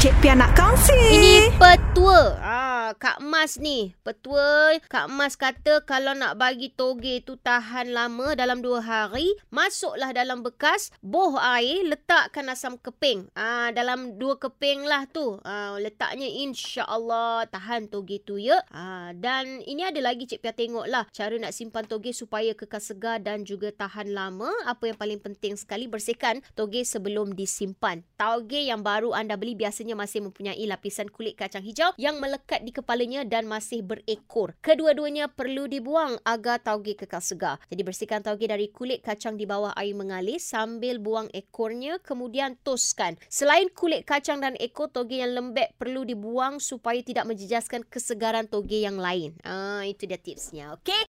Cik Pia nak kongsi. Ini petua. Ah, Kak Mas ni. Petua Kak Mas kata kalau nak bagi toge tu tahan lama dalam dua hari, masuklah dalam bekas, boh air, letakkan asam keping. Ah, dalam dua keping lah tu. Ah, letaknya insya-Allah tahan toge tu ya. Ah, dan ini ada lagi Cik Pia tengok lah cara nak simpan toge supaya kekal segar dan juga tahan lama. Apa yang paling penting sekali bersihkan toge sebelum disimpan. Toge yang baru anda beli biasanya masih mempunyai lapisan kulit kacang hijau yang melekat di kepalanya dan masih berekor. Kedua-duanya perlu dibuang agar tauge kekal segar. Jadi bersihkan tauge dari kulit kacang di bawah air mengalir sambil buang ekornya kemudian toskan. Selain kulit kacang dan ekor, toge yang lembek perlu dibuang supaya tidak menjejaskan kesegaran toge yang lain. Ah, itu dia tipsnya. Okey?